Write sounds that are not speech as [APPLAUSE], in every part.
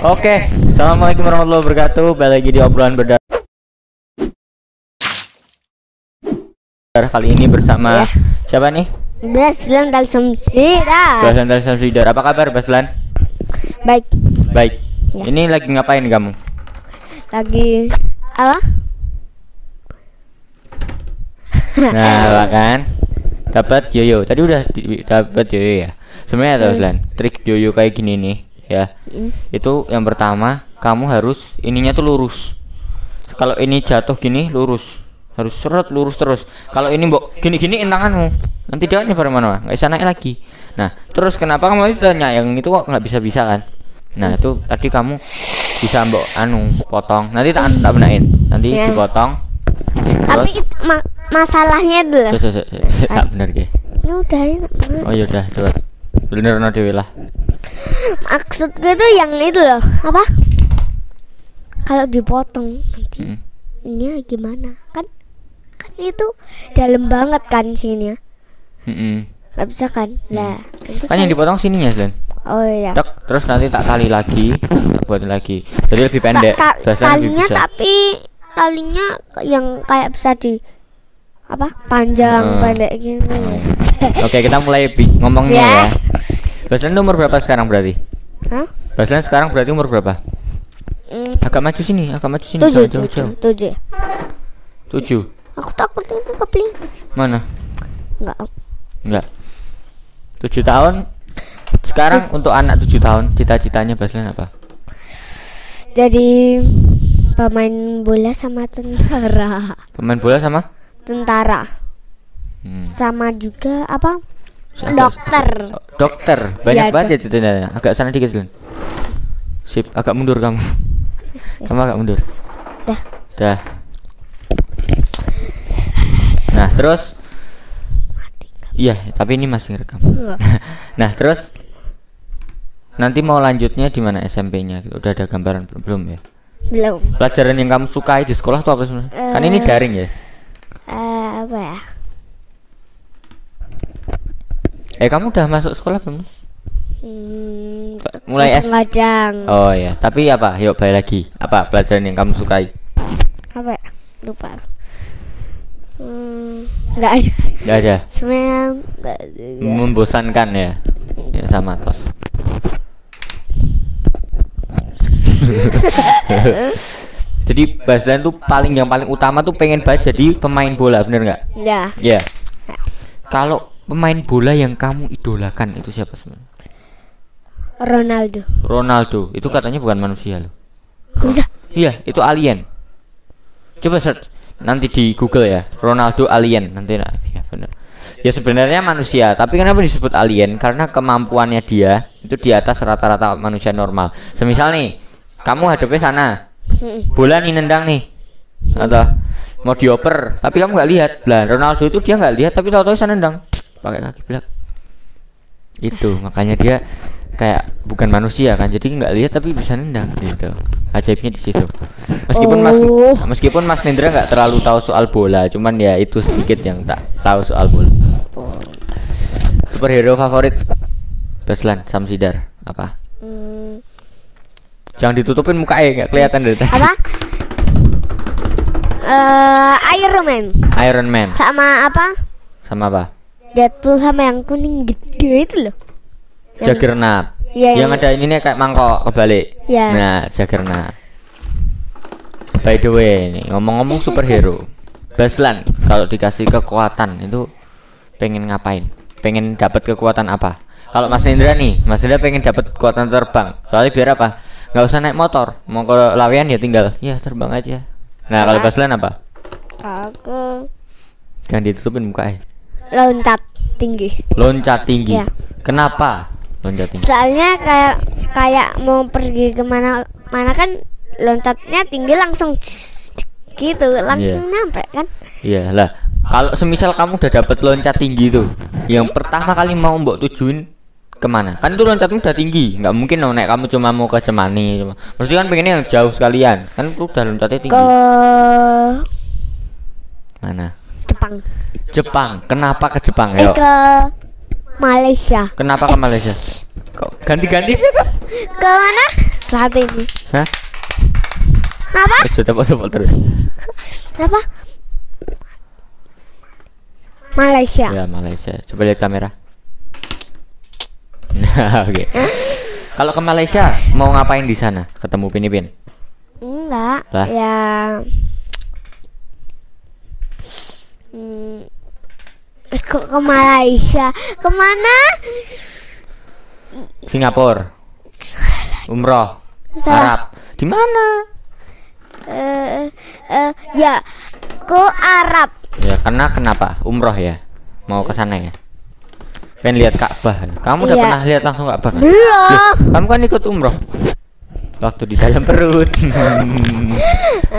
Oke, assalamualaikum warahmatullahi wabarakatuh. Balik lagi di obrolan berdarah. Kali ini bersama Ya. siapa nih? Baslan semsira. Baslan dari. Apa kabar Baslan? Baik, Baik. Ya. Ini lagi ngapain kamu? lagi apa? Nah, [LAUGHS] kan dapat yoyo. Tadi udah dapat yoyo ya. Sebenarnya ada Baslan, trik yoyo kayak gini nih, ya. Hmm. Itu yang pertama, kamu harus ininya tuh lurus. Kalau ini jatuh gini lurus, harus seret lurus terus. Kalau ini mbok gini-gini entanganmu, nanti dia nyebar mana nggak bisa naik lagi. Nah, terus kenapa kamu itu tanya yang itu kok nggak bisa bisa kan? Nah, itu tadi kamu bisa mbok anu potong. Nanti tak tak benain. Nanti Ya. dipotong. Tapi it- ma- masalahnya itu terus, [LAUGHS] tak bener ke? Ini udah enak. Oh yaudah coba. Bener no dewe lah. Maksud gue tuh yang itu loh. Apa? Kalau dipotong nanti Hmm. ini gimana? Kan kan itu dalam banget kan sini ya. Mm-mm. Gak bisa kan? Lah, nanti Kan yang kayak- dipotong sininya, Slen. Oh iya. Tek, terus nanti tak tali lagi, tak buat lagi. Jadi lebih pendek. Ta- ta- talinya bisa. tapi talinya yang kayak bisa di apa panjang Hmm. pendek gitu Oke, kita mulai ngomongnya Ya. ya. Baslan umur berapa sekarang berarti? Hah? Baslan sekarang berarti umur berapa? Hmm, Agak maju sini, agak maju sini. tujuh jauh, jauh, tujuh jauh. tujuh Tujuh. aku takut ini kepling Mana? enggak Enggak. Tujuh tahun. Sekarang untuk anak tujuh tahun, cita-citanya Baslan apa? jadi pemain bola sama tentara Pemain bola sama? tentara Hmm. sama juga apa dokter dokter. Banyak Iya, banget ya dok- cita-citanya. Agak sana dikit, Slen. Sip, agak mundur kamu. [LAUGHS] kamu agak mundur. dah Dah. Nah, terus Iya, tapi ini masih rekam. [LAUGHS] nah, terus nanti mau lanjutnya di mana SMP-nya? Udah ada gambaran belum, belum ya? belum Pelajaran yang kamu sukai di sekolah tuh apa sebenarnya? Kan ini Eh. daring ya. Eh, apa ya Eh, kamu udah masuk sekolah belum? hmm, Mulai S. kadang Oh ya, tapi apa? Yuk balik lagi. Apa pelajaran yang kamu sukai? apa ya lupa hmm, nggak ada Gak ada. sebenarnya nggak ada. Membosankan ya. Ya sama tos. [LAUGHS] Jadi Baslan tuh paling yang paling utama tuh pengen banget jadi pemain bola, bener nggak? ya Ya. Kalau pemain bola yang kamu idolakan itu siapa sebenarnya? Ronaldo Ronaldo. Itu katanya bukan manusia loh. Bisa Iya, itu alien. Coba search nanti di Google ya. Ronaldo alien nanti nah, ya benar. Ya sebenarnya manusia, tapi kenapa disebut alien? Karena kemampuannya dia itu di atas rata-rata manusia normal. Semisal nih, kamu hadapnya sana, bola nih nendang nih, atau mau dioper, tapi kamu nggak lihat. Lah Ronaldo itu dia nggak lihat, tapi tahu-tahu sana nendang, pakai kaki belak. Itu makanya dia kayak bukan manusia kan, jadi nggak lihat tapi bisa nendang gitu. Ajaibnya di situ. Meskipun Mas Oh. meskipun Mas Nindra nggak terlalu tahu soal bola, cuman ya itu sedikit yang tak tahu soal bola. Superhero favorit Baslan Samsidar apa? Hmm, Jangan ditutupin mukanya nggak kelihatan dari tadi. apa [LAUGHS] eh Iron Man Iron Man sama apa sama apa? Deadpool sama yang kuning gede itu loh Juggernaut. Iya, yang yang- ada ini nih kayak mangkok kebalik. Iya. Nah, Juggernaut. By the way, nih ngomong-ngomong superhero. [LAUGHS] Baslan kalau dikasih kekuatan itu pengen ngapain? Pengen dapat kekuatan apa? Kalau Mas Nindra nih, Mas Nindra pengen dapat kekuatan terbang. Soalnya biar apa? Nggak usah naik motor. Mau ke lawean ya tinggal, ya terbang aja. Nah, kalau. Baslan apa? aku Jangan ditutupin mukanya. Loncat tinggi Loncat tinggi. Iya. Kenapa? Loncat tinggi. soalnya kayak kayak mau pergi ke mana mana kan loncatnya tinggi langsung gitu langsung Iya. nyampe kan Iya lah. Kalau semisal kamu udah dapat loncat tinggi tuh, yang pertama kali mau mbok tujuin ke mana? Kan itu loncatmu udah tinggi, nggak mungkin dong naik kamu cuma mau ke Cemani. Cuma. Mesti kan pengennya yang jauh sekalian. Kan itu udah loncatnya tinggi. ke Mana? Jepang Jepang. Kenapa ke Jepang? eh Ayo. ke Malaysia Kenapa ke Malaysia? Kok ganti-ganti? ke mana saat ini. Hah? Apa? Eh, coba coba terus. Apa? Malaysia. Ya Malaysia. Coba lihat kamera. [LAUGHS] Nah, oke. Kalau ke Malaysia mau ngapain di sana? Ketemu Pinipin? Enggak. Lah? Ya. Hmm, kok ke Malaysia? Ke mana? Singapura. Umroh. Salah. Arab. Di mana? Eh, eh, ya, ke Arab. Ya karena kenapa? Umroh ya. Mau ke sana ya. Pengen lihat Ka'bah. Kamu udah Iya. pernah lihat langsung Ka'bah? kan? Belum. Loh, kamu kan ikut umroh. Waktu di dalam perut. [LAUGHS]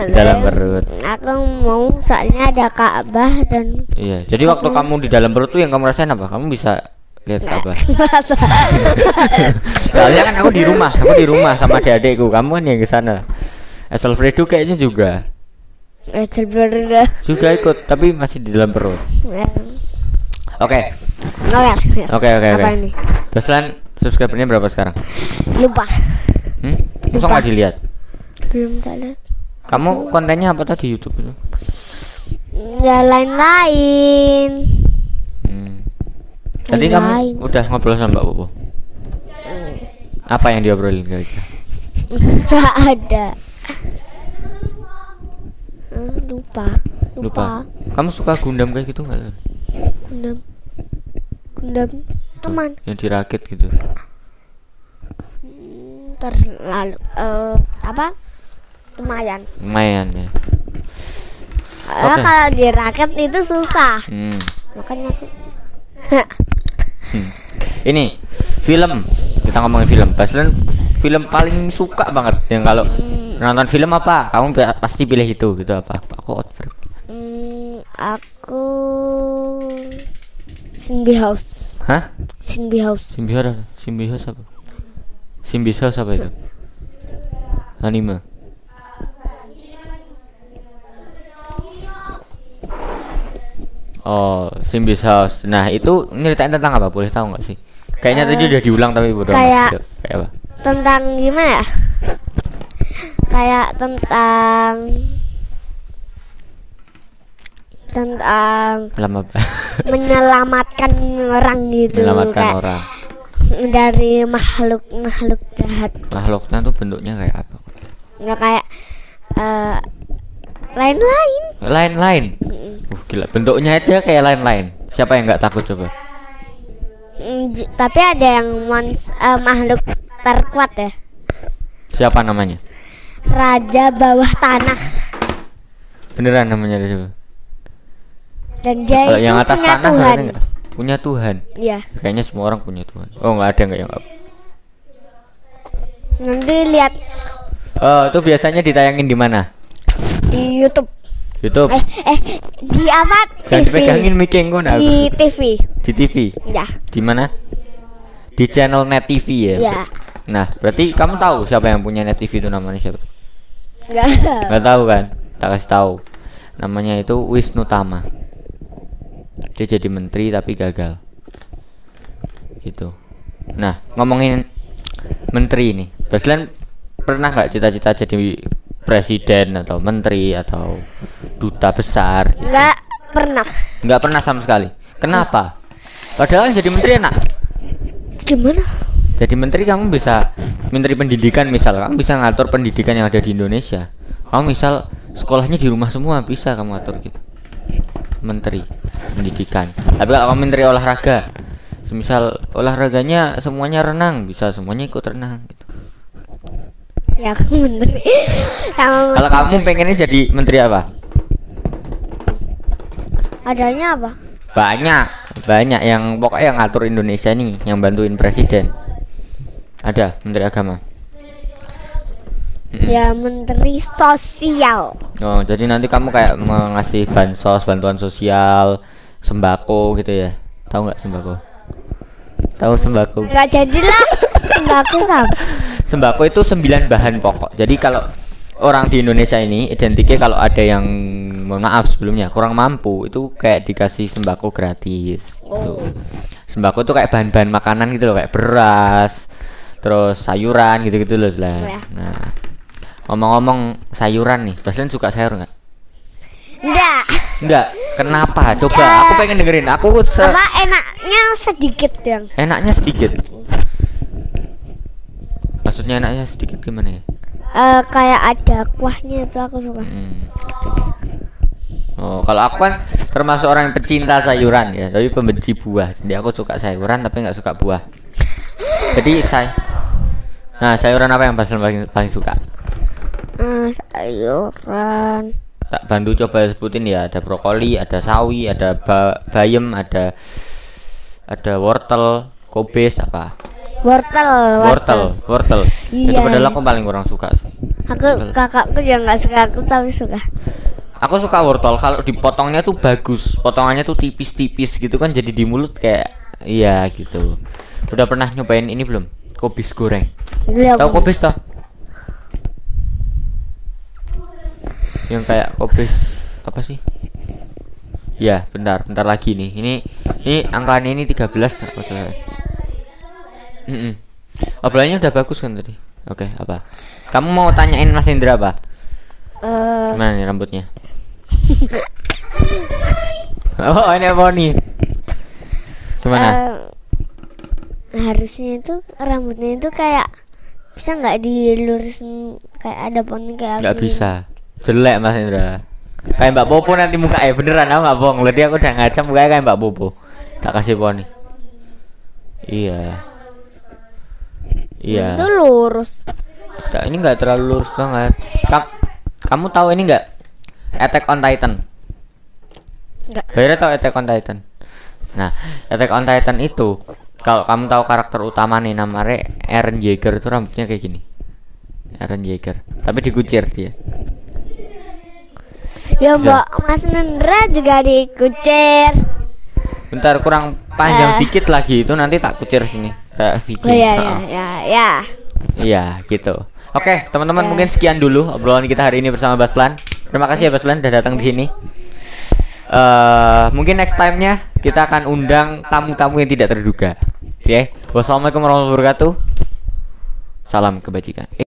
di dalam perut. Aku mau soalnya ada Ka'bah dan Iya. Jadi waktu kamu di dalam perut tuh yang kamu rasain apa? Kamu bisa lihat Ka'bah. [LAUGHS] [LAUGHS] Soalnya kan aku di rumah, aku di rumah sama adik-adikku. Kamu kan yang ke sana. Alfredo kayaknya juga sebenarnya. juga ikut, tapi masih di dalam perut. Oke, Oke. oke, oke, oke. Apa ini? Baslan subscribernya berapa sekarang? Lupa. Hmm? Masa Lupa. nggak dilihat? Belum tak lihat. Kamu kontennya apa tadi YouTube itu? Ya lain-lain. Hmm. Tadi kamu lain. udah ngobrol sama Mbak Bobo. Apa yang diobrolin kira-kira? [LAUGHS] Gak ada. Hmm, lupa. Lupa. Kamu suka Gundam kayak gitu nggak? Gundam. Gundam. Tuh, Aman. Yang dirakit gitu. [LAUGHS] Hmm, Terlalu eh apa? Lumayan. Lumayan ya. Karena Oke. kalau di raket itu susah. Hmm. Makanya su- Hmm. Ini film kita ngomongin film. Baslan film paling suka banget yang kalau nonton film apa kamu pasti pilih itu gitu apa? Aku Outframe. Hmm, aku Simbi House. Hah? Simbi House. Simbios Simbios apa? Simbios apa itu? Anime. Oh, Simbios House. Nah, itu nyeritain tentang apa? Boleh tahu nggak sih? Kayaknya tadi Eh, udah diulang tapi bodo amat. kayak- kayak apa? Tentang gimana ya? Kayak tentang tentang Lama apa? [LAUGHS] menyelamatkan orang gitu Menyelamatkan kayak orang. Dari makhluk makhluk jahat Makhluknya tuh bentuknya kayak apa? nggak kayak eh, lain-lain Lain-lain. Mm, Uh, gila. Bentuknya aja kayak lain-lain. Siapa yang nggak takut coba? mm, tapi ada yang mons eh, makhluk terkuat ya Siapa namanya? raja bawah tanah Beneran namanya siapa? dan dia Kalau yang atas tanah Tuhan nggak? Punya Tuhan. ya Kayaknya semua orang punya Tuhan. Oh nggak ada nggak yang nanti lihat Oh itu biasanya ditayangin di mana? di YouTube YouTube. eh eh di apa Jangan TV dipegangin mic-nya engko, nah, di TV Di TV. ya Di mana? Di channel Net TV ya. ya Nah berarti kamu tahu siapa yang punya Net TV itu namanya siapa? nggak Nggak tahu kan? Tak kasih tahu. Namanya itu Wisnu Tama. Dia jadi menteri tapi gagal. Gitu. Nah, ngomongin menteri ini. Baslan pernah nggak cita-cita jadi presiden atau menteri atau duta besar gitu? nggak pernah Nggak pernah sama sekali. Kenapa? Padahal jadi menteri enak. gimana Jadi menteri kamu bisa menteri pendidikan misal kamu bisa ngatur pendidikan yang ada di Indonesia. Kamu misal sekolahnya di rumah semua bisa kamu atur gitu. Menteri pendidikan. Tapi kalau menteri olahraga, semisal olahraganya semuanya renang bisa semuanya ikut renang gitu. ya [LAUGHS] aku menteri Kalau kamu pengennya jadi menteri apa? adanya apa Banyak, banyak yang pokoknya yang ngatur Indonesia nih, yang bantuin presiden. Ada menteri agama. Ya menteri sosial Oh, jadi nanti kamu kayak mengasih bansos, bantuan sosial, sembako gitu ya? Tahu nggak sembako? Tahu sembako? nggak jadilah sembako sam [LAUGHS] Sembako itu sembilan bahan pokok. Jadi kalau orang di Indonesia ini identiknya kalau ada yang mohon maaf sebelumnya kurang mampu itu kayak dikasih sembako gratis. Gitu. Sembako itu kayak bahan-bahan makanan gitu loh, kayak beras, terus sayuran gitu-gitu loh lah. Iya. Nah, ngomong-ngomong sayuran nih, Baslan suka sayur nggak? Enggak. Enggak. Kenapa? Coba Enggak. aku pengen dengerin. Aku se Apa enaknya sedikit yang enaknya sedikit. Maksudnya enaknya sedikit gimana ya? eh, kayak ada kuahnya itu aku suka. Hmm. Oh, kalau aku kan termasuk orang yang pecinta sayuran ya, tapi pembenci buah. Jadi aku suka sayuran tapi nggak suka buah. Jadi saya Nah, sayuran apa yang paling, paling suka? Eh, sayuran. Tak bantu coba sebutin ya, ada brokoli, ada sawi, ada ba- bayam, ada ada wortel, kobis apa? Wortel, Wortel, wortel. Itu Iya, padahal iya. aku paling kurang suka sih. Aku kakakku juga nggak suka aku tapi suka. Aku suka wortel kalau dipotongnya tuh bagus. Potongannya tuh tipis-tipis gitu kan jadi di mulut kayak iya gitu. Udah pernah nyobain ini belum? Kobis goreng. Tahu kobis toh? Yang kayak kobis apa sih? Ya, bentar, bentar lagi nih. Ini ini angkanya ini 13 aku coba. Mm Obrolannya udah bagus kan tadi? Oke, apa? Kamu mau tanyain Mas Indra apa? Eh, Gimana nih rambutnya? oh, ini apa nih? Gimana? eh, harusnya itu rambutnya itu kayak bisa nggak dilurusin kayak ada poni kayak Nggak bisa. Jelek Mas Indra. Kayak Mbak Popo nanti muka eh beneran aku nggak bohong. Tadi aku udah ngaca mukanya kayak Mbak Popo. Tak kasih poni. Iya. Iya. Itu lurus. Nggak, ini nggak terlalu lurus banget. Kam- kamu tahu ini nggak? Attack on Titan. Nggak. Bayarnya tahu Attack on Titan. Nah, Attack on Titan itu kalau kamu tahu karakter utama nih namanya Eren Jaeger itu rambutnya kayak gini. Eren Jaeger, tapi dikucir dia. Ya mbak Mas Nendra juga dikucir. Bentar kurang panjang Eh. dikit lagi itu nanti tak kucir sini kayak Vicky. Oh ya ya Heeh. ya ya. Iya, gitu. Oke, teman-teman mungkin sekian dulu obrolan kita hari ini bersama Baslan. Terima kasih ya Baslan udah datang di sini. eh mungkin next time-nya kita akan undang tamu-tamu yang tidak terduga. Oke. Wassalamualaikum warahmatullahi wabarakatuh. Salam kebajikan.